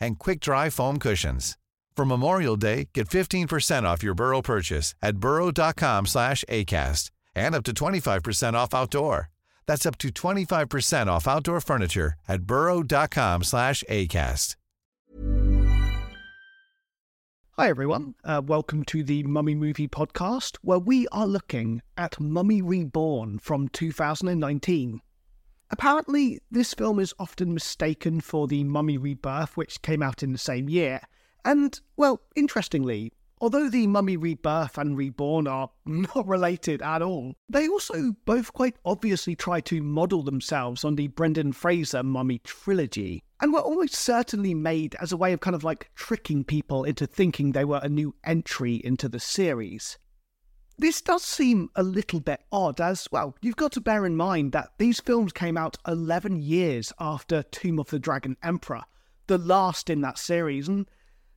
and quick-dry foam cushions. For Memorial Day, get 15% off your Burrow purchase at burrow.com slash ACAST and up to 25% off outdoor. That's up to 25% off outdoor furniture at burrow.com slash ACAST. Hi, everyone. Uh, welcome to the Mummy Movie Podcast, where we are looking at Mummy Reborn from 2019. Apparently, this film is often mistaken for the Mummy Rebirth, which came out in the same year. And, well, interestingly, although the Mummy Rebirth and Reborn are not related at all, they also both quite obviously try to model themselves on the Brendan Fraser Mummy trilogy, and were almost certainly made as a way of kind of like tricking people into thinking they were a new entry into the series. This does seem a little bit odd, as well, you've got to bear in mind that these films came out 11 years after Tomb of the Dragon Emperor, the last in that series, and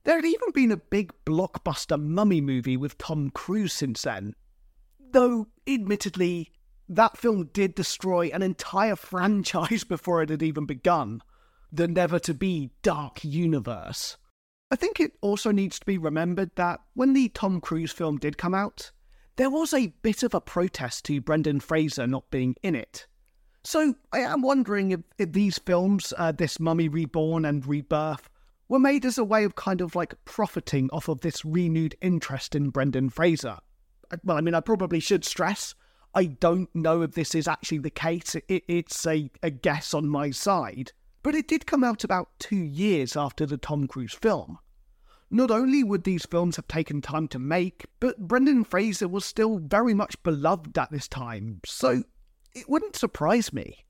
there had even been a big blockbuster mummy movie with Tom Cruise since then. Though, admittedly, that film did destroy an entire franchise before it had even begun the never to be Dark Universe. I think it also needs to be remembered that when the Tom Cruise film did come out, there was a bit of a protest to Brendan Fraser not being in it. So I am wondering if, if these films, uh, this Mummy Reborn and Rebirth, were made as a way of kind of like profiting off of this renewed interest in Brendan Fraser. Uh, Well, I mean, I probably should stress I don't know if this is actually the case. It, it's a, a guess on my side. But it did come out about two years after the Tom Cruise film. Not only would these films have taken time to make, but Brendan Fraser was still very much beloved at this time, so it wouldn't surprise me.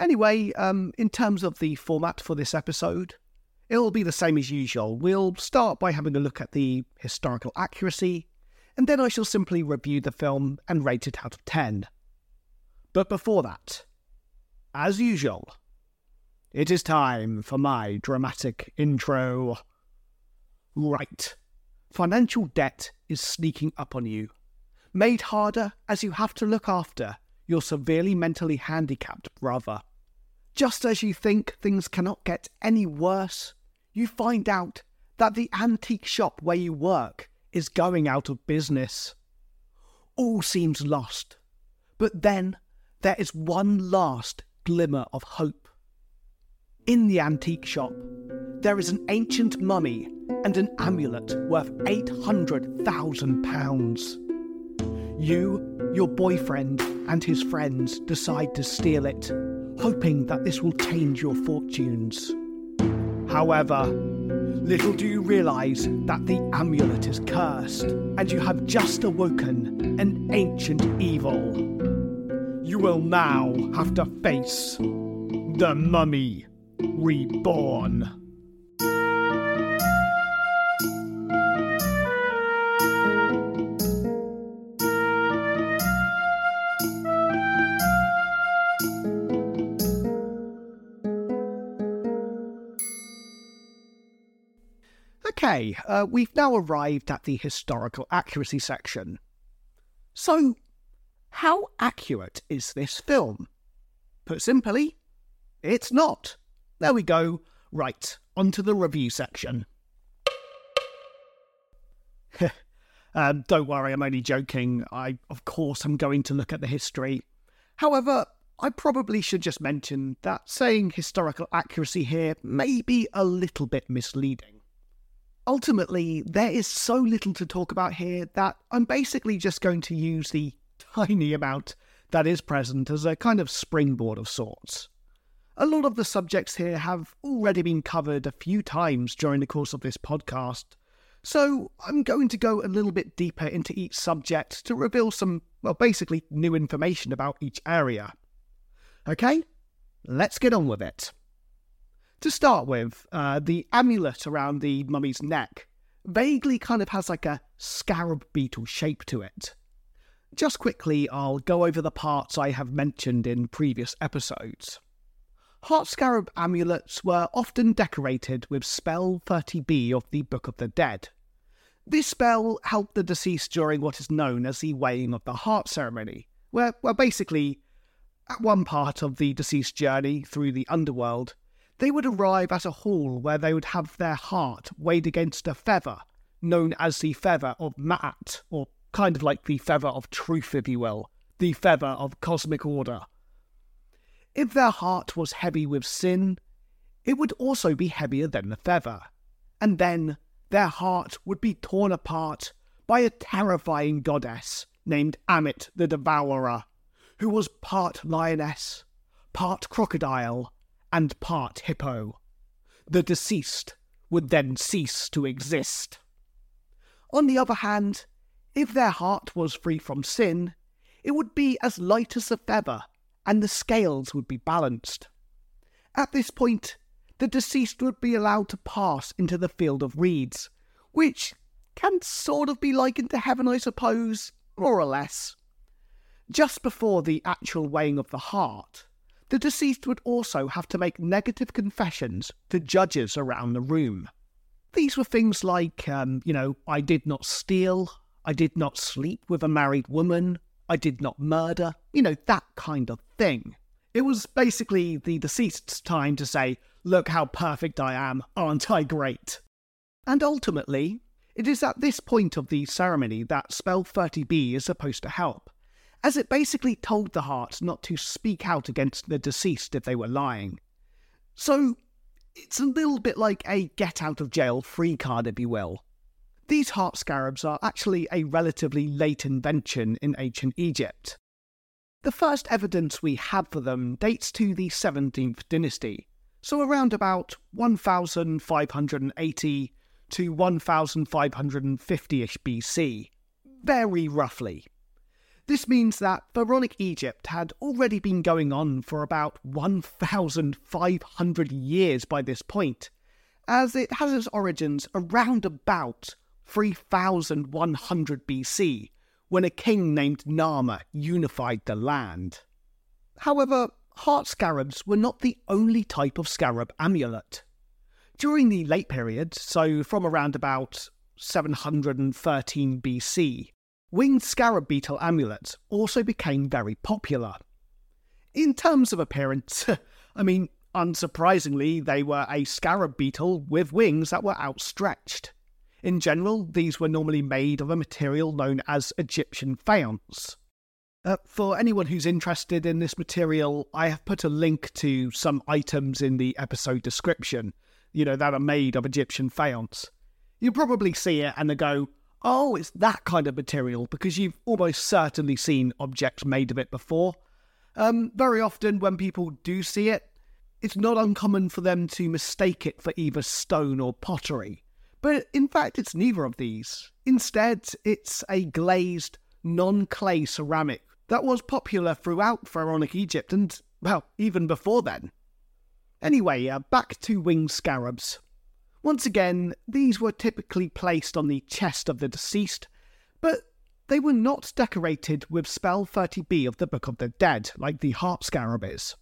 Anyway, um, in terms of the format for this episode, it'll be the same as usual. We'll start by having a look at the historical accuracy, and then I shall simply review the film and rate it out of 10. But before that, as usual, it is time for my dramatic intro. Right. Financial debt is sneaking up on you, made harder as you have to look after your severely mentally handicapped brother. Just as you think things cannot get any worse, you find out that the antique shop where you work is going out of business. All seems lost, but then there is one last glimmer of hope. In the antique shop, there is an ancient mummy and an amulet worth £800,000. You, your boyfriend, and his friends decide to steal it, hoping that this will change your fortunes. However, little do you realize that the amulet is cursed, and you have just awoken an ancient evil. You will now have to face the mummy reborn. Okay, uh, we've now arrived at the historical accuracy section. So, how accurate is this film? Put simply, it's not. There we go. Right, onto the review section. um, don't worry, I'm only joking. I, of course, I'm going to look at the history. However, I probably should just mention that saying historical accuracy here may be a little bit misleading. Ultimately, there is so little to talk about here that I'm basically just going to use the tiny amount that is present as a kind of springboard of sorts. A lot of the subjects here have already been covered a few times during the course of this podcast, so I'm going to go a little bit deeper into each subject to reveal some, well, basically new information about each area. Okay, let's get on with it. To start with, uh, the amulet around the mummy's neck vaguely kind of has like a scarab beetle shape to it. Just quickly, I'll go over the parts I have mentioned in previous episodes. Heart Scarab amulets were often decorated with spell 30b of the Book of the Dead. This spell helped the deceased during what is known as the weighing of the heart ceremony, where, well, basically, at one part of the deceased journey through the underworld, they would arrive at a hall where they would have their heart weighed against a feather, known as the feather of Ma'at, or kind of like the feather of truth, if you will, the feather of cosmic order. If their heart was heavy with sin, it would also be heavier than the feather, and then their heart would be torn apart by a terrifying goddess named Amit the Devourer, who was part lioness, part crocodile, and part hippo. The deceased would then cease to exist. On the other hand, if their heart was free from sin, it would be as light as a feather and the scales would be balanced. At this point, the deceased would be allowed to pass into the field of reeds, which can sort of be likened to heaven, I suppose, more or less. Just before the actual weighing of the heart, the deceased would also have to make negative confessions to judges around the room. These were things like, um, you know, I did not steal, I did not sleep with a married woman, I did not murder, you know, that kind of thing. It was basically the deceased's time to say, Look how perfect I am, aren't I great? And ultimately, it is at this point of the ceremony that spell 30b is supposed to help, as it basically told the hearts not to speak out against the deceased if they were lying. So, it's a little bit like a get out of jail free card, if you will. These heart scarabs are actually a relatively late invention in ancient Egypt. The first evidence we have for them dates to the 17th dynasty, so around about 1580 to 1550ish BC, very roughly. This means that pharaonic Egypt had already been going on for about 1,500 years by this point, as it has its origins around about 3100 BC, when a king named Narmer unified the land. However, heart scarabs were not the only type of scarab amulet. During the late period, so from around about 713 BC, winged scarab beetle amulets also became very popular. In terms of appearance, I mean, unsurprisingly, they were a scarab beetle with wings that were outstretched. In general, these were normally made of a material known as Egyptian faience. Uh, for anyone who's interested in this material, I have put a link to some items in the episode description, you know, that are made of Egyptian faience. You'll probably see it and go, oh, it's that kind of material, because you've almost certainly seen objects made of it before. Um, very often, when people do see it, it's not uncommon for them to mistake it for either stone or pottery. But in fact, it's neither of these. Instead, it's a glazed, non clay ceramic that was popular throughout pharaonic Egypt and, well, even before then. Anyway, uh, back to winged scarabs. Once again, these were typically placed on the chest of the deceased, but they were not decorated with spell 30b of the Book of the Dead like the heart scarab is.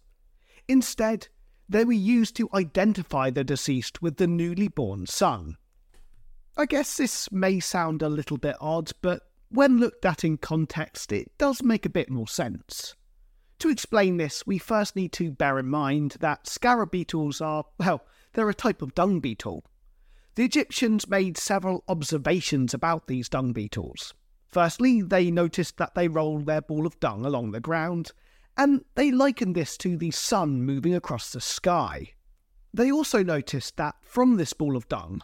Instead, they were used to identify the deceased with the newly born sun. I guess this may sound a little bit odd, but when looked at in context, it does make a bit more sense. To explain this, we first need to bear in mind that scarab beetles are, well, they're a type of dung beetle. The Egyptians made several observations about these dung beetles. Firstly, they noticed that they rolled their ball of dung along the ground, and they likened this to the sun moving across the sky. They also noticed that from this ball of dung,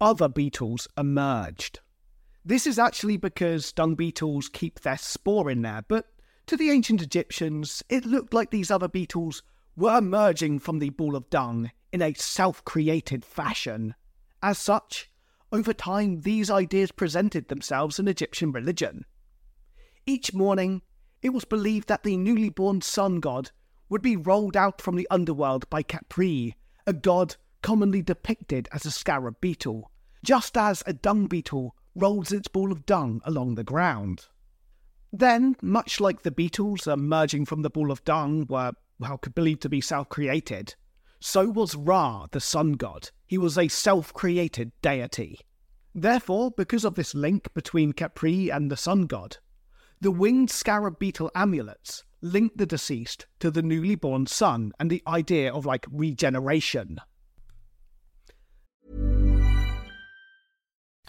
other beetles emerged. This is actually because dung beetles keep their spore in there, but to the ancient Egyptians, it looked like these other beetles were emerging from the ball of dung in a self created fashion. As such, over time, these ideas presented themselves in Egyptian religion. Each morning, it was believed that the newly born sun god would be rolled out from the underworld by Khepri, a god commonly depicted as a scarab beetle, just as a dung beetle rolls its ball of dung along the ground. Then, much like the beetles emerging from the ball of dung were, well, believed to be self created, so was Ra, the sun god. He was a self created deity. Therefore, because of this link between Khepri and the sun god, the winged scarab beetle amulets link the deceased to the newly born sun and the idea of like regeneration.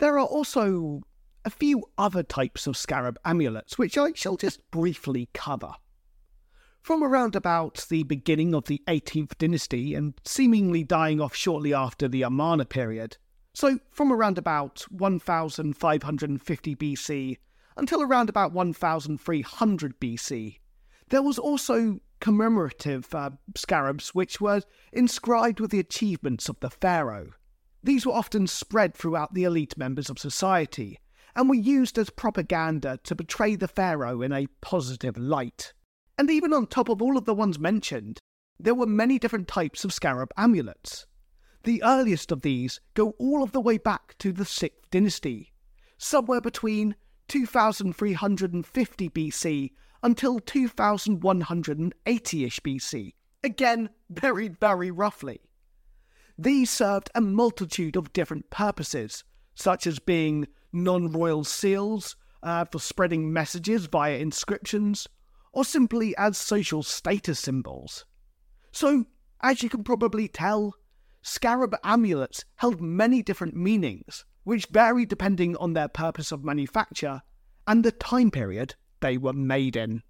There are also a few other types of scarab amulets, which I shall just briefly cover. From around about the beginning of the 18th dynasty and seemingly dying off shortly after the Amarna period, so from around about 1550 BC until around about 1300 BC, there was also commemorative uh, scarabs which were inscribed with the achievements of the pharaoh. These were often spread throughout the elite members of society and were used as propaganda to portray the pharaoh in a positive light. And even on top of all of the ones mentioned, there were many different types of scarab amulets. The earliest of these go all of the way back to the 6th dynasty, somewhere between 2350 BC until 2180 ish BC. Again, very, very roughly. These served a multitude of different purposes, such as being non royal seals uh, for spreading messages via inscriptions, or simply as social status symbols. So, as you can probably tell, scarab amulets held many different meanings, which varied depending on their purpose of manufacture and the time period they were made in.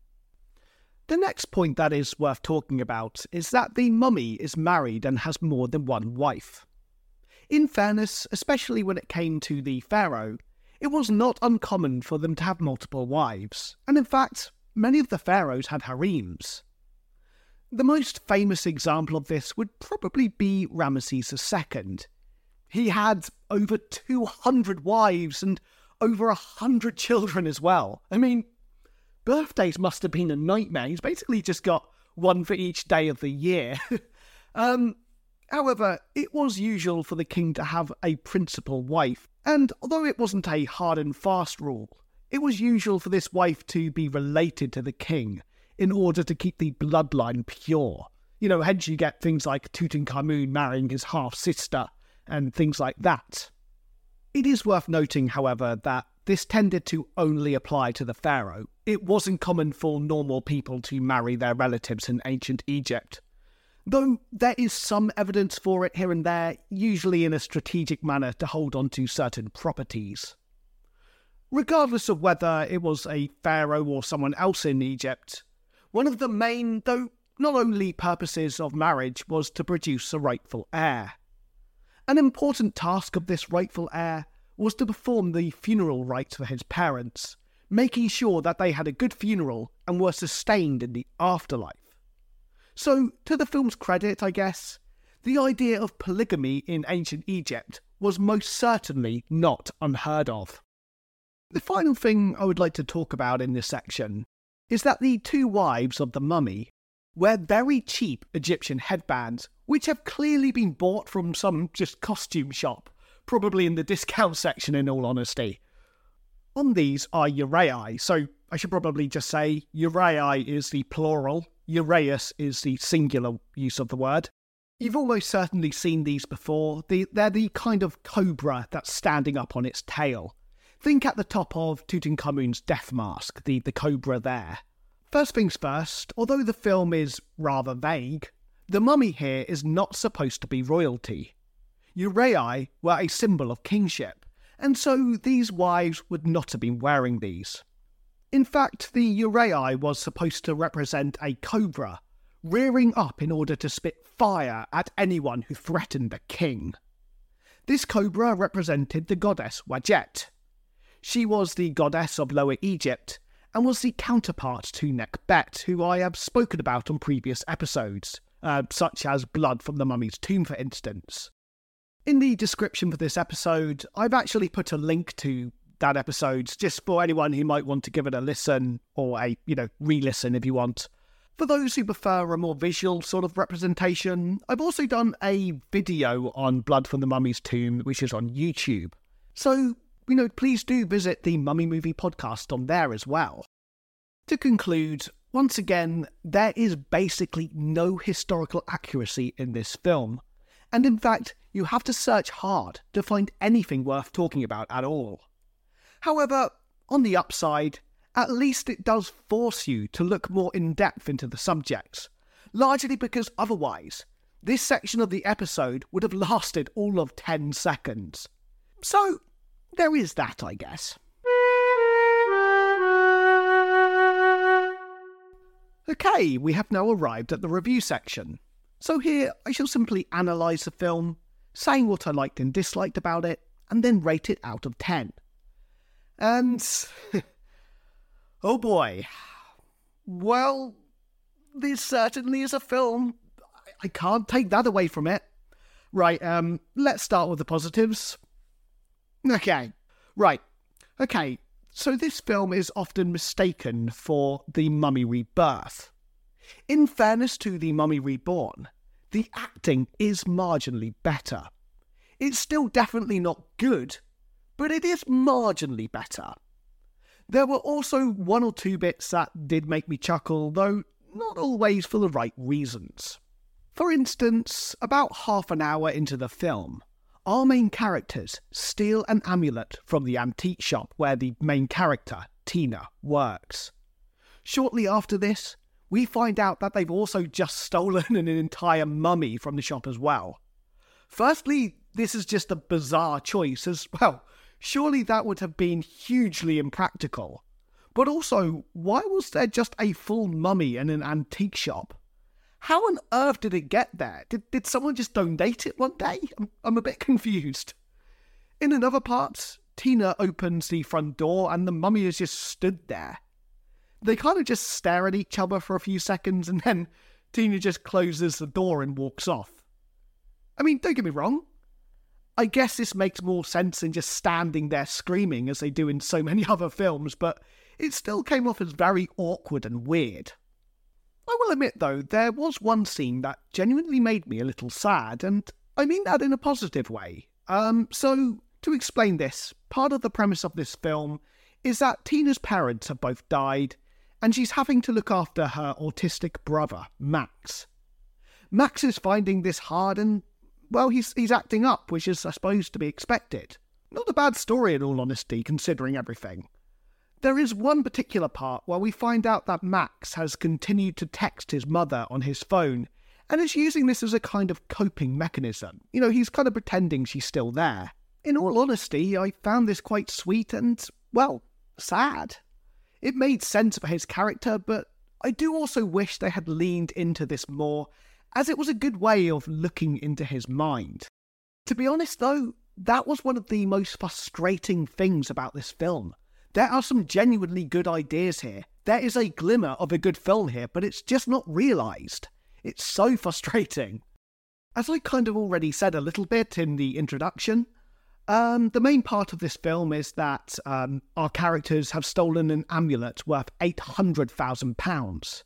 The next point that is worth talking about is that the mummy is married and has more than one wife. In fairness, especially when it came to the pharaoh, it was not uncommon for them to have multiple wives, and in fact, many of the pharaohs had harems. The most famous example of this would probably be Ramesses II. He had over 200 wives and over 100 children as well. I mean, birthdays must have been a nightmare. He's basically just got one for each day of the year. um, however, it was usual for the king to have a principal wife, and although it wasn't a hard and fast rule, it was usual for this wife to be related to the king in order to keep the bloodline pure. You know, hence you get things like Tutankhamun marrying his half sister and things like that. It is worth noting, however, that this tended to only apply to the pharaoh. It wasn't common for normal people to marry their relatives in ancient Egypt. Though there is some evidence for it here and there, usually in a strategic manner to hold on to certain properties. Regardless of whether it was a pharaoh or someone else in Egypt, one of the main, though not only purposes of marriage was to produce a rightful heir. An important task of this rightful heir was to perform the funeral rites for his parents, making sure that they had a good funeral and were sustained in the afterlife. So, to the film's credit, I guess, the idea of polygamy in ancient Egypt was most certainly not unheard of. The final thing I would like to talk about in this section is that the two wives of the mummy wear very cheap Egyptian headbands, which have clearly been bought from some just costume shop, probably in the discount section in all honesty. On these are uraei, so I should probably just say uraei is the plural, uraeus is the singular use of the word. You've almost certainly seen these before. they're the kind of cobra that's standing up on its tail. Think at the top of Tutankhamun's death mask, the, the cobra there. First things first, although the film is rather vague, the mummy here is not supposed to be royalty. Uraei were a symbol of kingship, and so these wives would not have been wearing these. In fact, the Uraei was supposed to represent a cobra, rearing up in order to spit fire at anyone who threatened the king. This cobra represented the goddess Wadjet. She was the goddess of Lower Egypt and was the counterpart to Nekhbet, who I have spoken about on previous episodes, uh, such as Blood from the Mummy's Tomb, for instance. In the description for this episode, I've actually put a link to that episode just for anyone who might want to give it a listen or a, you know, re listen if you want. For those who prefer a more visual sort of representation, I've also done a video on Blood from the Mummy's Tomb, which is on YouTube. So, you know, please do visit the Mummy Movie podcast on there as well. To conclude, once again, there is basically no historical accuracy in this film. And in fact, you have to search hard to find anything worth talking about at all. However, on the upside, at least it does force you to look more in depth into the subjects, largely because otherwise, this section of the episode would have lasted all of 10 seconds. So, there is that, I guess. Okay, we have now arrived at the review section. So here I shall simply analyse the film, saying what I liked and disliked about it, and then rate it out of 10. And Oh boy. Well, this certainly is a film. I can't take that away from it. Right, um, let's start with the positives. Okay, right. Okay, so this film is often mistaken for The Mummy Rebirth. In fairness to The Mummy Reborn, the acting is marginally better. It's still definitely not good, but it is marginally better. There were also one or two bits that did make me chuckle, though not always for the right reasons. For instance, about half an hour into the film, our main characters steal an amulet from the antique shop where the main character, Tina, works. Shortly after this, we find out that they've also just stolen an entire mummy from the shop as well. Firstly, this is just a bizarre choice, as well, Surely that would have been hugely impractical. But also, why was there just a full mummy in an antique shop? How on earth did it get there? Did, did someone just donate it one day? I'm, I'm a bit confused. In another part, Tina opens the front door and the mummy has just stood there. They kind of just stare at each other for a few seconds and then Tina just closes the door and walks off. I mean, don't get me wrong, I guess this makes more sense than just standing there screaming as they do in so many other films, but it still came off as very awkward and weird. I will admit, though, there was one scene that genuinely made me a little sad, and I mean that in a positive way. Um, so, to explain this, part of the premise of this film is that Tina's parents have both died, and she's having to look after her autistic brother, Max. Max is finding this hard and well, he's he's acting up, which is, I suppose, to be expected. Not a bad story, in all honesty, considering everything. There is one particular part where we find out that Max has continued to text his mother on his phone and is using this as a kind of coping mechanism. You know, he's kind of pretending she's still there. In all honesty, I found this quite sweet and, well, sad. It made sense for his character, but I do also wish they had leaned into this more, as it was a good way of looking into his mind. To be honest, though, that was one of the most frustrating things about this film. There are some genuinely good ideas here. There is a glimmer of a good film here, but it's just not realised. It's so frustrating. As I kind of already said a little bit in the introduction, um, the main part of this film is that um, our characters have stolen an amulet worth £800,000.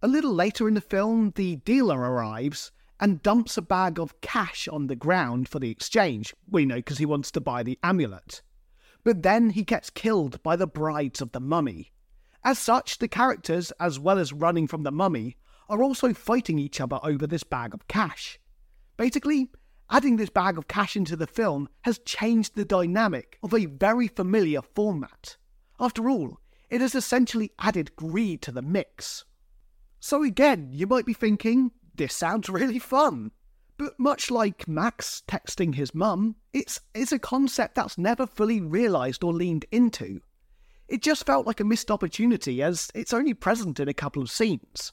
A little later in the film, the dealer arrives and dumps a bag of cash on the ground for the exchange. We know because he wants to buy the amulet. But then he gets killed by the brides of the mummy. As such, the characters, as well as running from the mummy, are also fighting each other over this bag of cash. Basically, adding this bag of cash into the film has changed the dynamic of a very familiar format. After all, it has essentially added greed to the mix. So again, you might be thinking, this sounds really fun. But much like Max texting his mum, it's, it's a concept that's never fully realised or leaned into. It just felt like a missed opportunity as it's only present in a couple of scenes.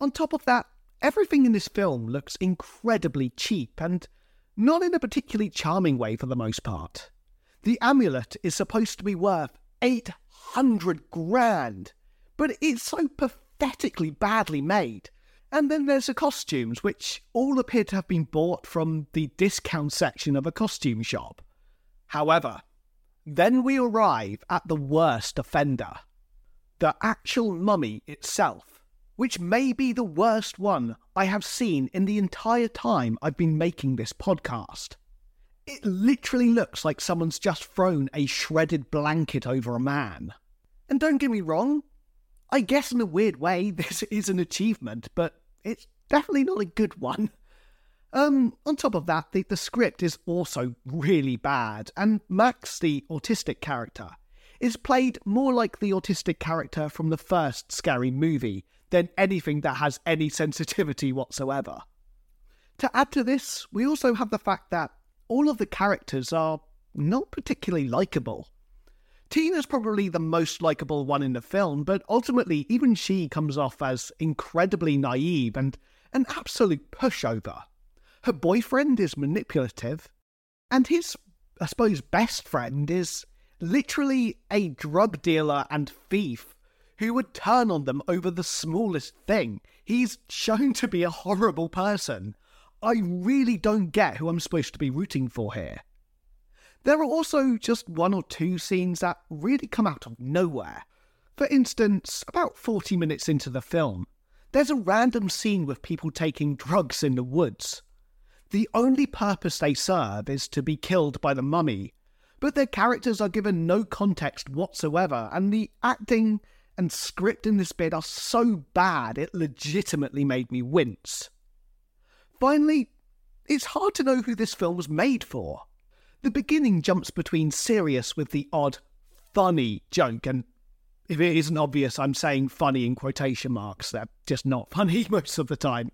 On top of that, everything in this film looks incredibly cheap and not in a particularly charming way for the most part. The amulet is supposed to be worth 800 grand, but it's so pathetically badly made. And then there's the costumes, which all appear to have been bought from the discount section of a costume shop. However, then we arrive at the worst offender the actual mummy itself which may be the worst one I have seen in the entire time I've been making this podcast. It literally looks like someone's just thrown a shredded blanket over a man. And don't get me wrong, I guess in a weird way this is an achievement, but it's definitely not a good one. Um, on top of that, the, the script is also really bad, and Max, the autistic character, is played more like the autistic character from the first Scary Movie than anything that has any sensitivity whatsoever. To add to this, we also have the fact that all of the characters are not particularly likable. Tina's probably the most likable one in the film, but ultimately, even she comes off as incredibly naive and an absolute pushover. Her boyfriend is manipulative, and his, I suppose, best friend is literally a drug dealer and thief who would turn on them over the smallest thing. He's shown to be a horrible person. I really don't get who I'm supposed to be rooting for here. There are also just one or two scenes that really come out of nowhere. For instance, about 40 minutes into the film, there's a random scene with people taking drugs in the woods. The only purpose they serve is to be killed by the mummy, but their characters are given no context whatsoever, and the acting and script in this bit are so bad it legitimately made me wince. Finally, it's hard to know who this film was made for. The beginning jumps between serious with the odd, funny joke, and if it isn't obvious, I'm saying funny in quotation marks. They're just not funny most of the time.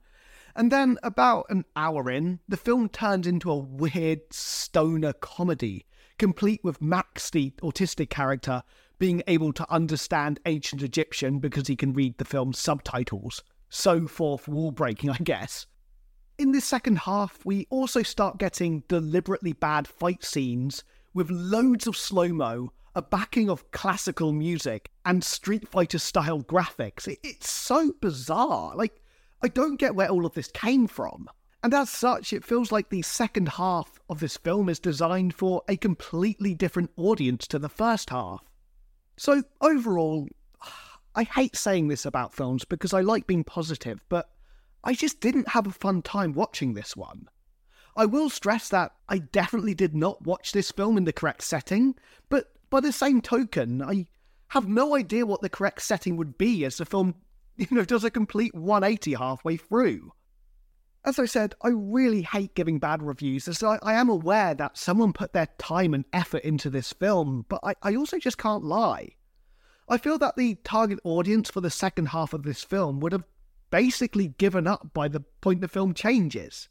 And then, about an hour in, the film turns into a weird stoner comedy, complete with Max, the autistic character, being able to understand ancient Egyptian because he can read the film's subtitles. So fourth wall breaking, I guess. In this second half, we also start getting deliberately bad fight scenes with loads of slow mo, a backing of classical music, and Street Fighter style graphics. It's so bizarre. Like, I don't get where all of this came from. And as such, it feels like the second half of this film is designed for a completely different audience to the first half. So, overall, I hate saying this about films because I like being positive, but I just didn't have a fun time watching this one. I will stress that I definitely did not watch this film in the correct setting, but by the same token, I have no idea what the correct setting would be as the film, you know, does a complete 180 halfway through. As I said, I really hate giving bad reviews, as I, I, am aware that someone put their time and effort into this film, but I, I also just can't lie. I feel that the target audience for the second half of this film would have basically given up by the point the film changes.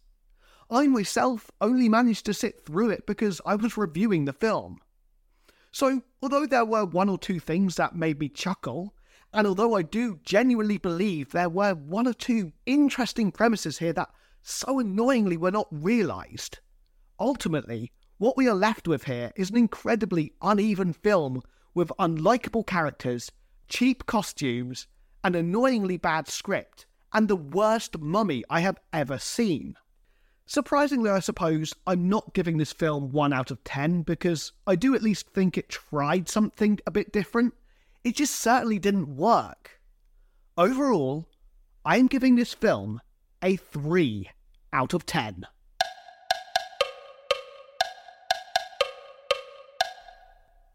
I myself only managed to sit through it because I was reviewing the film. So, although there were one or two things that made me chuckle, And although I do genuinely believe there were one or two interesting premises here that so annoyingly were not realised, ultimately, what we are left with here is an incredibly uneven film with unlikable characters, cheap costumes, an annoyingly bad script, and the worst mummy I have ever seen. Surprisingly, I suppose, I'm not giving this film 1 out of 10 because I do at least think it tried something a bit different. It just certainly didn't work. Overall, I am giving this film a 3 out of 10.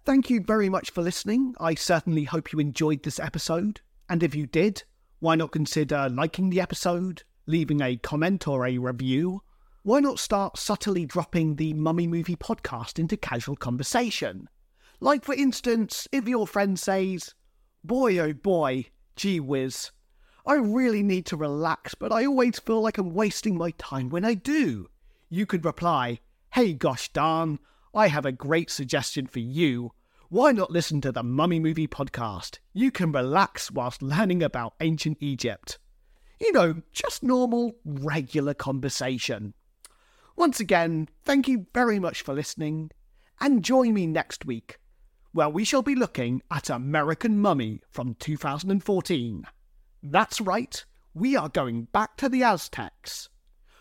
Thank you very much for listening. I certainly hope you enjoyed this episode. And if you did, why not consider liking the episode, leaving a comment or a review? Why not start subtly dropping the Mummy Movie podcast into casual conversation? Like, for instance, if your friend says, Boy, oh boy, gee whiz, I really need to relax, but I always feel like I'm wasting my time when I do. You could reply, Hey, gosh darn, I have a great suggestion for you. Why not listen to the Mummy Movie podcast? You can relax whilst learning about ancient Egypt. You know, just normal, regular conversation. Once again, thank you very much for listening, and join me next week, where we shall be looking at American Mummy from 2014. That's right, we are going back to the Aztecs.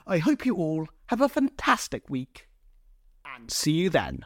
I hope you all have a fantastic week, and see you then.